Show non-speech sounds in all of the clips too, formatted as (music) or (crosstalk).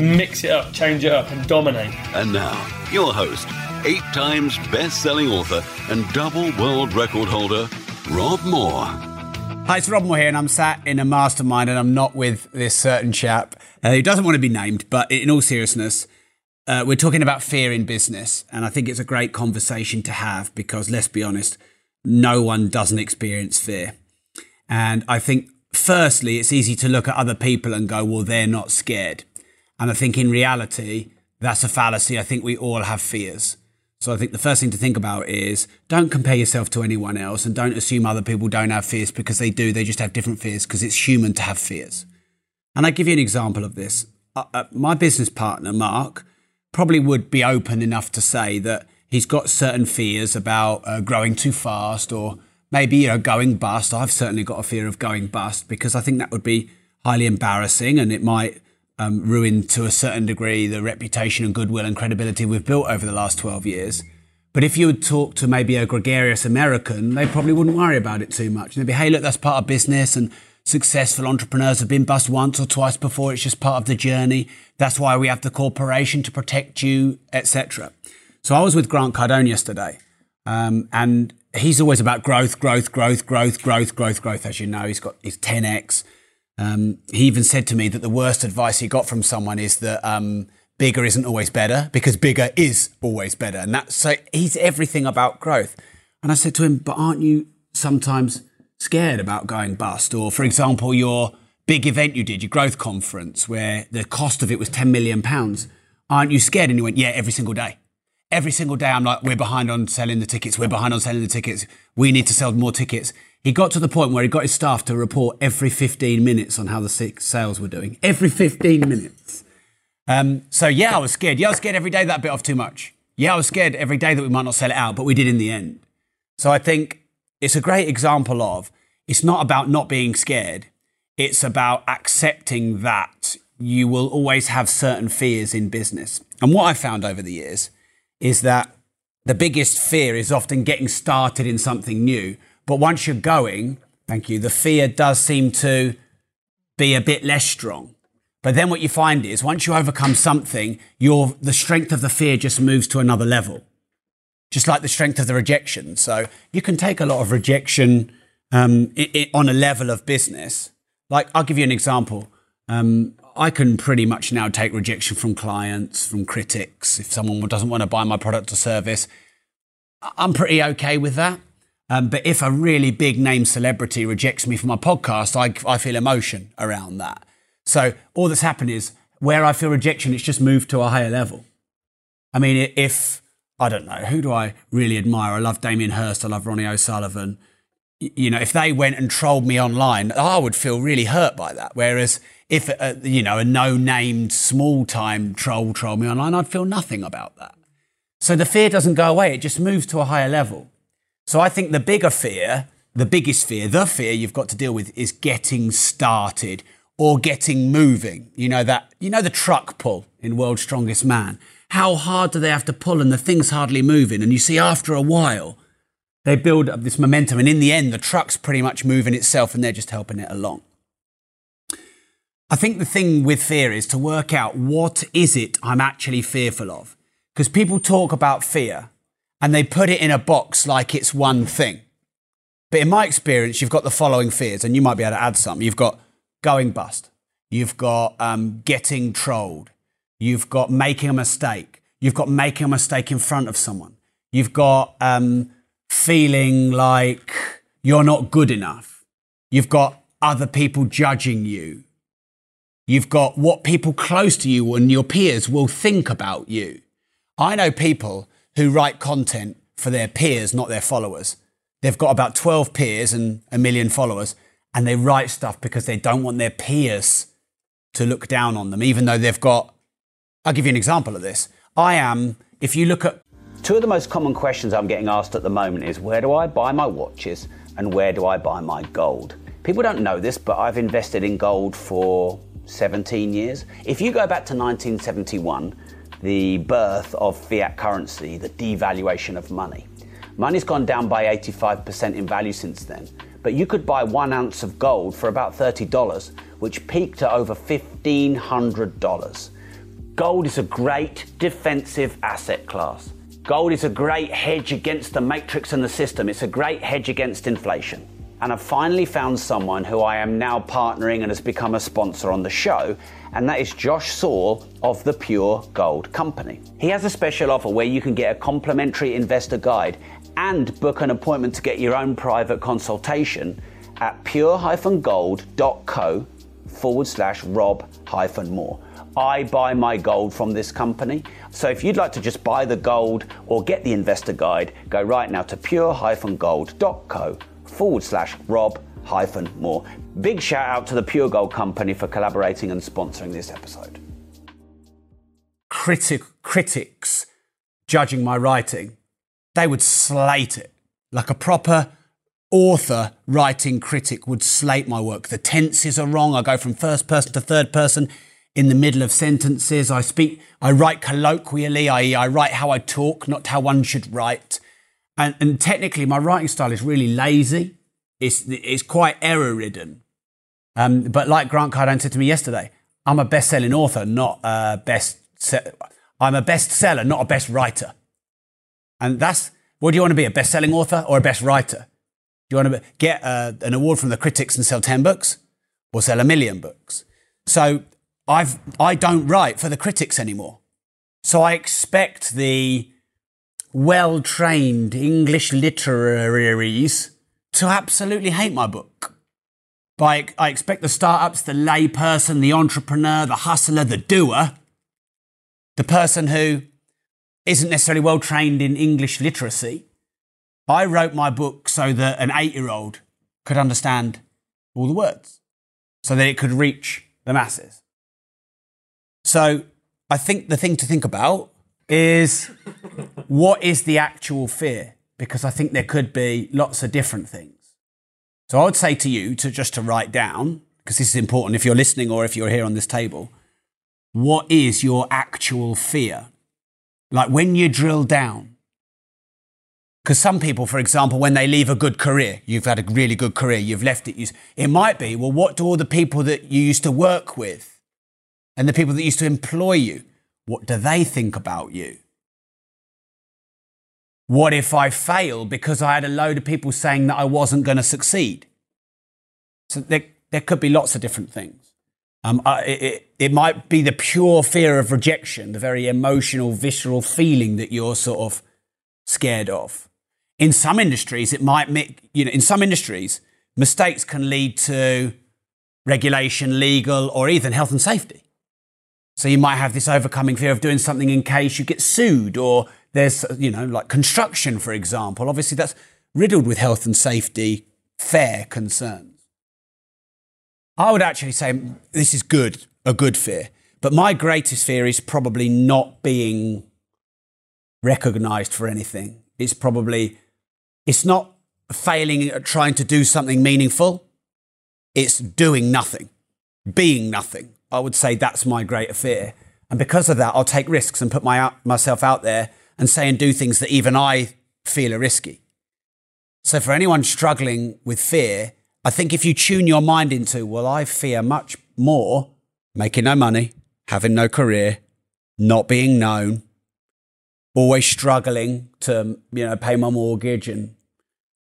Mix it up, change it up, and dominate. And now, your host, eight times best selling author and double world record holder, Rob Moore. Hi, it's Rob Moore here, and I'm sat in a mastermind, and I'm not with this certain chap uh, who doesn't want to be named. But in all seriousness, uh, we're talking about fear in business, and I think it's a great conversation to have because, let's be honest, no one doesn't experience fear. And I think, firstly, it's easy to look at other people and go, well, they're not scared. And I think in reality, that's a fallacy. I think we all have fears. So I think the first thing to think about is don't compare yourself to anyone else and don't assume other people don't have fears because they do. They just have different fears because it's human to have fears. And I give you an example of this. Uh, uh, my business partner, Mark, probably would be open enough to say that he's got certain fears about uh, growing too fast or maybe you know going bust. I've certainly got a fear of going bust because I think that would be highly embarrassing and it might um, ruin to a certain degree the reputation and goodwill and credibility we've built over the last 12 years. But if you would talk to maybe a gregarious American, they probably wouldn't worry about it too much. They'd be, hey, look, that's part of business and successful entrepreneurs have been bust once or twice before. It's just part of the journey. That's why we have the corporation to protect you, etc. So I was with Grant Cardone yesterday, um, and he's always about growth, growth, growth, growth, growth, growth, growth. As you know, he's got his 10x. Um, he even said to me that the worst advice he got from someone is that um, bigger isn't always better because bigger is always better. And that's so he's everything about growth. And I said to him, but aren't you sometimes scared about going bust? Or, for example, your big event you did, your growth conference, where the cost of it was 10 million pounds. Aren't you scared? And he went, yeah, every single day. Every single day, I'm like, we're behind on selling the tickets. We're behind on selling the tickets. We need to sell more tickets. He got to the point where he got his staff to report every 15 minutes on how the sales were doing. Every 15 minutes. Um, so yeah, I was scared. Yeah, I was scared every day that bit off too much. Yeah, I was scared every day that we might not sell it out, but we did in the end. So I think it's a great example of it's not about not being scared. It's about accepting that you will always have certain fears in business. And what I found over the years is that the biggest fear is often getting started in something new. But once you're going, thank you, the fear does seem to be a bit less strong. But then what you find is once you overcome something, your the strength of the fear just moves to another level. Just like the strength of the rejection. So you can take a lot of rejection um, i i on a level of business. Like I'll give you an example. Um, I can pretty much now take rejection from clients, from critics. If someone doesn't want to buy my product or service, I'm pretty okay with that. Um, but if a really big name celebrity rejects me for my podcast, I, I feel emotion around that. So all that's happened is where I feel rejection, it's just moved to a higher level. I mean, if I don't know, who do I really admire? I love Damien Hirst. I love Ronnie O'Sullivan. You know, if they went and trolled me online, I would feel really hurt by that. Whereas if, a, you know, a no-named small-time troll trolled me online, I'd feel nothing about that. So the fear doesn't go away. It just moves to a higher level. So I think the bigger fear, the biggest fear, the fear you've got to deal with is getting started or getting moving. You know that, you know the truck pull in World's Strongest Man. How hard do they have to pull and the thing's hardly moving? And you see after a while, they build up this momentum and in the end, the truck's pretty much moving itself and they're just helping it along. I think the thing with fear is to work out what is it I'm actually fearful of. Because people talk about fear and they put it in a box like it's one thing. But in my experience, you've got the following fears, and you might be able to add some. You've got going bust. You've got um, getting trolled. You've got making a mistake. You've got making a mistake in front of someone. You've got um, feeling like you're not good enough. You've got other people judging you. You've got what people close to you and your peers will think about you. I know people who write content for their peers, not their followers. They've got about 12 peers and a million followers, and they write stuff because they don't want their peers to look down on them, even though they've got. I'll give you an example of this. I am, if you look at. Two of the most common questions I'm getting asked at the moment is where do I buy my watches and where do I buy my gold? People don't know this, but I've invested in gold for 17 years. If you go back to 1971, the birth of fiat currency, the devaluation of money, money's gone down by 85% in value since then. But you could buy one ounce of gold for about $30, which peaked at over $1,500. Gold is a great defensive asset class. Gold is a great hedge against the matrix and the system. It's a great hedge against inflation. And I've finally found someone who I am now partnering and has become a sponsor on the show, and that is Josh Saul of the Pure Gold Company. He has a special offer where you can get a complimentary investor guide and book an appointment to get your own private consultation at pure-gold.co forward slash rob hyphen more. I buy my gold from this company. So if you'd like to just buy the gold or get the investor guide, go right now to pure-gold.co forward slash rob hyphen more. Big shout out to the Pure Gold Company for collaborating and sponsoring this episode. Critic, critics judging my writing, they would slate it. Like a proper author writing critic would slate my work. The tenses are wrong. I go from first person to third person in the middle of sentences. I speak, I write colloquially, i.e., I write how I talk, not how one should write. And, and technically, my writing style is really lazy. It's, it's quite error ridden. Um, but like Grant Cardone said to me yesterday, I'm a best selling author, not a best. Se- I'm a bestseller, not a best writer. And that's what do you want to be, a best selling author or a best writer? Do you want to get uh, an award from the critics and sell 10 books or sell a million books? So I've, I don't write for the critics anymore. So I expect the well trained English literaries to absolutely hate my book. But I, I expect the startups, the layperson, the entrepreneur, the hustler, the doer, the person who isn't necessarily well trained in English literacy. I wrote my book so that an eight year old could understand all the words, so that it could reach the masses. So I think the thing to think about is what is the actual fear? Because I think there could be lots of different things. So I would say to you to just to write down, because this is important if you're listening or if you're here on this table, what is your actual fear? Like when you drill down. Because some people, for example, when they leave a good career, you've had a really good career, you've left it, you, it might be, well, what do all the people that you used to work with and the people that used to employ you, what do they think about you? What if I fail because I had a load of people saying that I wasn't going to succeed? So there, there could be lots of different things. Um, it, it might be the pure fear of rejection, the very emotional, visceral feeling that you're sort of scared of. In some industries, it might make, you know, in some industries, mistakes can lead to regulation, legal, or even health and safety. So you might have this overcoming fear of doing something in case you get sued, or there's, you know, like construction, for example. Obviously, that's riddled with health and safety fair concerns. I would actually say this is good, a good fear. But my greatest fear is probably not being recognized for anything. It's probably, it's not failing at trying to do something meaningful. It's doing nothing, being nothing. I would say that's my greater fear. And because of that, I'll take risks and put my, myself out there and say and do things that even I feel are risky. So for anyone struggling with fear, I think if you tune your mind into, well, I fear much more making no money, having no career, not being known, always struggling to, you know, pay my mortgage and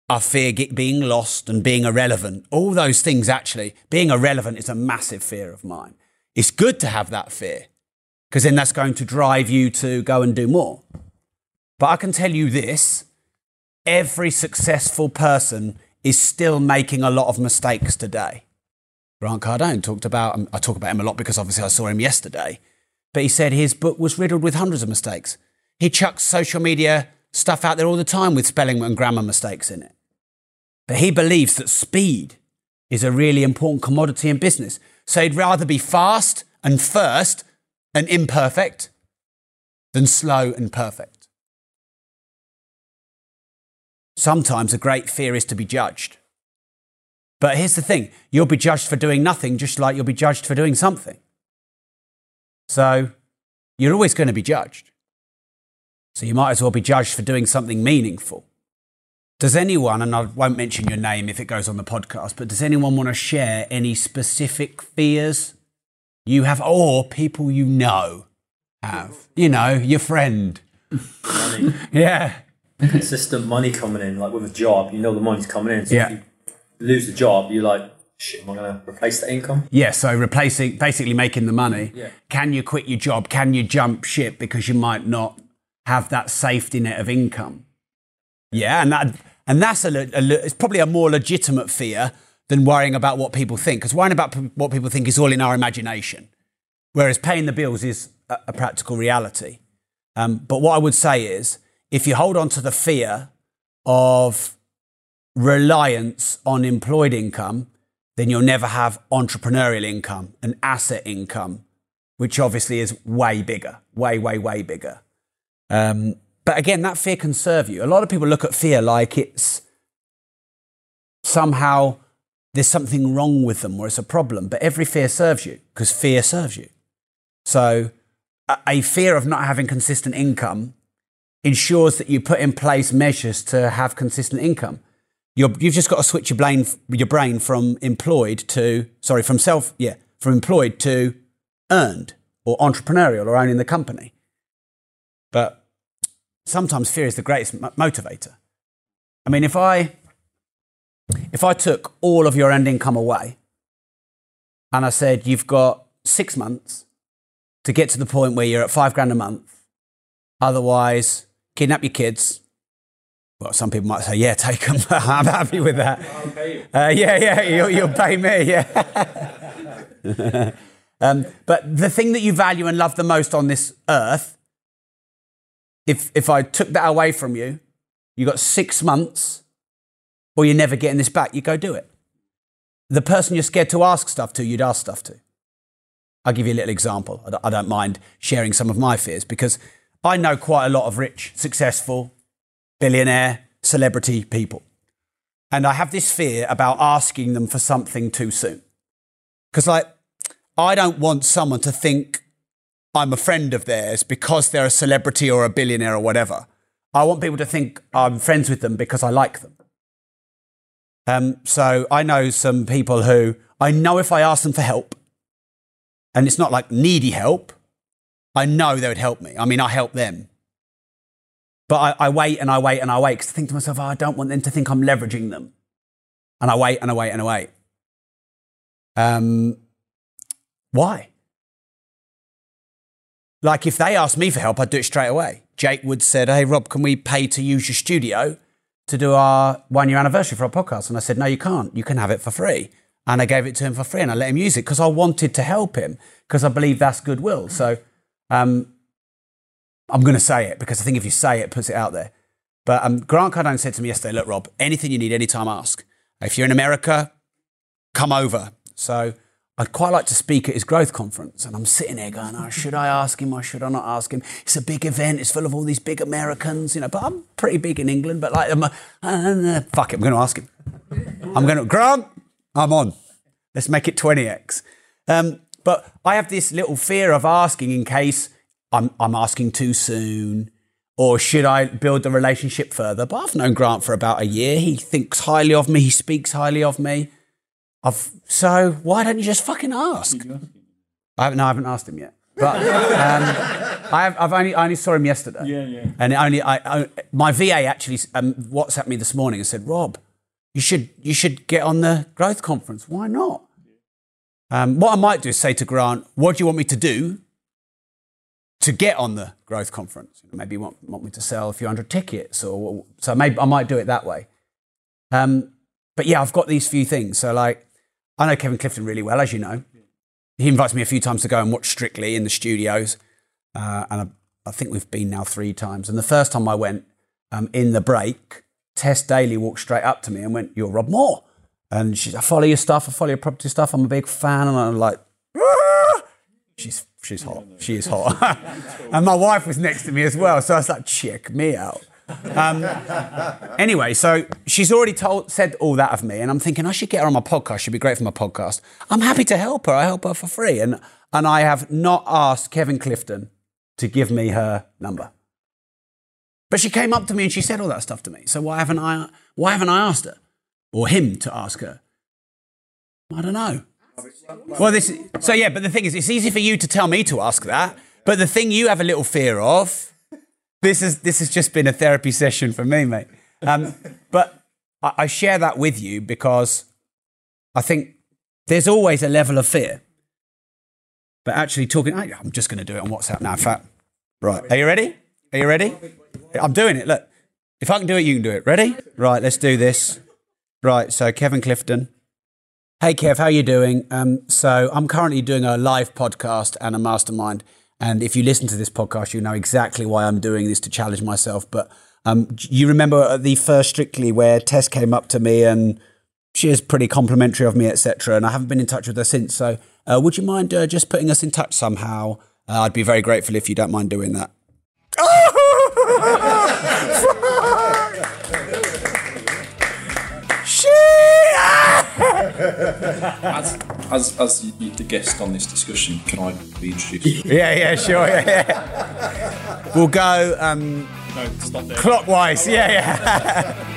I fear being lost and being irrelevant. All those things, actually, being irrelevant is a massive fear of mine. It's good to have that fear because then that's going to drive you to go and do more. But I can tell you this every successful person is still making a lot of mistakes today. Grant Cardone talked about, um, I talk about him a lot because obviously I saw him yesterday, but he said his book was riddled with hundreds of mistakes. He chucks social media stuff out there all the time with spelling and grammar mistakes in it. But he believes that speed is a really important commodity in business. So he'd rather be fast and first and imperfect than slow and perfect. Sometimes a great fear is to be judged. But here's the thing you'll be judged for doing nothing, just like you'll be judged for doing something. So you're always going to be judged. So you might as well be judged for doing something meaningful. Does anyone, and I won't mention your name if it goes on the podcast, but does anyone want to share any specific fears you have or people you know have? You know, your friend. (laughs) Yeah. Consistent money coming in, like with a job, you know the money's coming in. So Yeah. if you lose the job, you're like, shit, am I going to replace that income? Yeah, so replacing, basically making the money. Yeah. Can you quit your job? Can you jump ship because you might not have that safety net of income? Yeah, and that and that's a, a it's probably a more legitimate fear than worrying about what people think. Because worrying about p- what people think is all in our imagination, whereas paying the bills is a, a practical reality. Um, but what I would say is, if you hold on to the fear of reliance on employed income, then you'll never have entrepreneurial income and asset income, which obviously is way bigger, way, way, way bigger. Um, but again, that fear can serve you. A lot of people look at fear like it's somehow there's something wrong with them or it's a problem. But every fear serves you because fear serves you. So a, a fear of not having consistent income ensures that you put in place measures to have consistent income. You're, you've just got to switch your brain, your brain from employed to, sorry, from self, yeah, from employed to earned or entrepreneurial or owning the company. But sometimes fear is the greatest mo- motivator. I mean, if I if I took all of your earned income away and I said you've got six months to get to the point where you're at five grand a month, otherwise kidnap your kids. Well, some people might say, "Yeah, take them." (laughs) I'm happy with that. Uh, yeah, yeah, you'll, you'll pay me. (laughs) Yeah. (laughs) um, but the thing that you value and love the most on this earth if if I took that away from you, you got six months, or you're never getting this back. You go do it. The person you're scared to ask stuff to, you'd ask stuff to. I'll give you a little example. I don't, I don't mind sharing some of my fears because I know quite a lot of rich, successful, billionaire, celebrity people. And I have this fear about asking them for something too soon. Because, like, I don't want someone to think I'm a friend of theirs because they're a celebrity or a billionaire or whatever. I want people to think I'm friends with them because I like them. Um, so I know some people who I know if I ask them for help, and it's not like needy help, I know they would help me. I mean, I help them. But I, I wait and I wait and I wait because I think to myself, oh, I don't want them to think I'm leveraging them. And I wait and I wait and I wait. Um, why? Like if they asked me for help, I'd do it straight away. Jake Wood said, Hey Rob, can we pay to use your studio to do our one year anniversary for our podcast? And I said, No, you can't. You can have it for free. And I gave it to him for free and I let him use it because I wanted to help him because I believe that's goodwill. So um, I'm going to say it because I think if you say it, it puts it out there. But um, Grant Cardone said to me yesterday, Look, Rob, anything you need, anytime, ask. If you're in America, come over. So I'd quite like to speak at his growth conference. And I'm sitting there going, oh, should I ask him or should I not ask him? It's a big event. It's full of all these big Americans, you know, but I'm pretty big in England. But like, I'm, uh, uh, fuck it, I'm going to ask him. I'm going to, Grant, I'm on. Let's make it 20x. Um, but I have this little fear of asking in case I'm, I'm asking too soon or should I build the relationship further? But I've known Grant for about a year. He thinks highly of me. He speaks highly of me. I've, so why don't you just fucking ask? I haven't, no, I haven't asked him yet. But um, I have, I've only, I only saw him yesterday. Yeah, yeah. And only I, I my VA actually um, WhatsApped me this morning and said, Rob, you should you should get on the growth conference. Why not? Um, what I might do is say to Grant, what do you want me to do to get on the growth conference? Maybe you want, want me to sell a few hundred tickets, or so maybe I might do it that way. Um, but yeah, I've got these few things. So like, I know Kevin Clifton really well, as you know. He invites me a few times to go and watch Strictly in the studios, uh, and I, I, think we've been now three times. And the first time I went, um, in the break, Tess Daly walked straight up to me and went, "You're Rob Moore." And she's, I follow your stuff, I follow your property stuff. I'm a big fan, and I'm like, "Ah!" she's she's hot. She is hot. (laughs) and my wife was next to me as well, so I was like, check me out. Um, anyway, so she's already told said all that of me, and I'm thinking I should get her on my podcast. She'd be great for my podcast. I'm happy to help her. I help her for free, and and I have not asked Kevin Clifton to give me her number. But she came up to me and she said all that stuff to me. So why haven't I why haven't I asked her? Or him to ask her? I don't know. Well, this so yeah, but the thing is, it's easy for you to tell me to ask that. But the thing you have a little fear of, this is this has just been a therapy session for me, mate. Um, (laughs) but I, I share that with you because I think there's always a level of fear. But actually, talking, I'm just going to do it on WhatsApp now. In fact, right? Are you ready? Are you ready? I'm doing it. Look, if I can do it, you can do it. Ready? Right. Let's do this. Right. So Kevin Clifton. Hey Kev, how you doing? Um, so I'm currently doing a live podcast and a mastermind. And if you listen to this podcast, you know exactly why I'm doing this to challenge myself. But um, you remember the first Strictly where Tess came up to me and she is pretty complimentary of me, etc. And I haven't been in touch with her since. So uh, would you mind uh, just putting us in touch somehow? Uh, I'd be very grateful if you don't mind doing that. (laughs) as, as, as the guest on this discussion, can I be introduced? Yeah, yeah, sure. Yeah, yeah. We'll go um, No, stop there. clockwise. Yeah, yeah. (laughs)